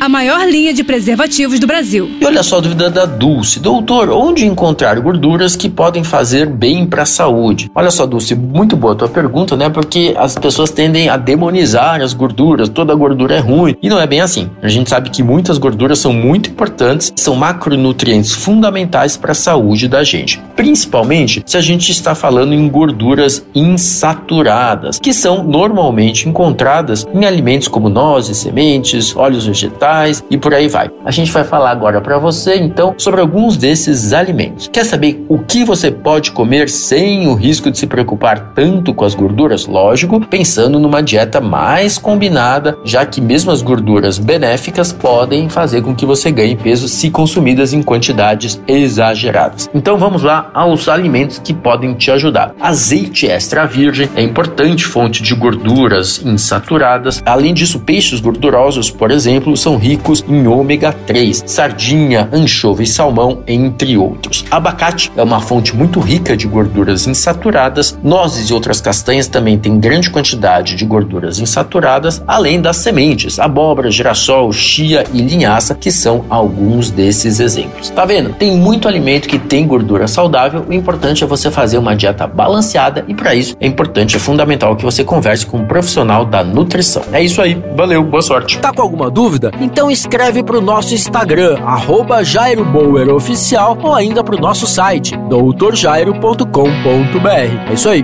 a maior linha de preservativos do Brasil. E olha só a dúvida da Dulce. Doutor, onde encontrar gorduras que podem fazer bem para a saúde? Olha só, Dulce, muito boa a tua pergunta, né? Porque as pessoas tendem a demonizar as gorduras, toda gordura é ruim. E não é bem assim. A gente sabe que muitas gorduras são muito importantes, são macronutrientes fundamentais para a saúde da gente. Principalmente se a gente está falando em gorduras insaturadas, que são normalmente encontradas em alimentos como nozes, sementes, óleos vegetais vegetais e por aí vai. A gente vai falar agora para você então sobre alguns desses alimentos. Quer saber o que você pode comer sem o risco de se preocupar tanto com as gorduras? Lógico, pensando numa dieta mais combinada, já que mesmo as gorduras benéficas podem fazer com que você ganhe peso se consumidas em quantidades exageradas. Então vamos lá aos alimentos que podem te ajudar. Azeite extra virgem é importante fonte de gorduras insaturadas. Além disso, peixes gordurosos, por exemplo, são ricos em ômega 3, sardinha, anchova e salmão, entre outros. Abacate é uma fonte muito rica de gorduras insaturadas. Nozes e outras castanhas também têm grande quantidade de gorduras insaturadas, além das sementes, abóbora, girassol, chia e linhaça, que são alguns desses exemplos. Tá vendo? Tem muito alimento que tem gordura saudável. O importante é você fazer uma dieta balanceada e para isso é importante, é fundamental que você converse com um profissional da nutrição. É isso aí. Valeu, boa sorte. Tá com alguma dúvida? Então escreve para o nosso Instagram, arroba Jairo Bauer Oficial, ou ainda para o nosso site, doutorjairo.com.br. É isso aí.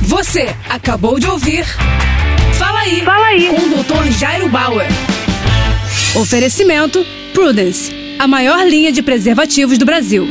Você acabou de ouvir Fala aí, Fala aí. com o Dr. Jairo Bauer. Oferecimento Prudence, a maior linha de preservativos do Brasil.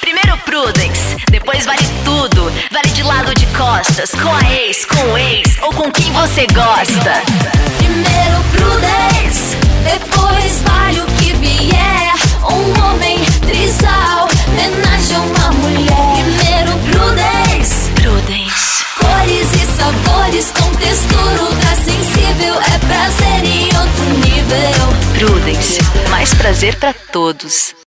Primeiro Prudence, depois vale tudo. Vale de lado de costas, com a ex, com o ex ou com quem você gosta. Com textura ultra sensível. É prazer em outro nível. Prudence. Mais prazer pra todos.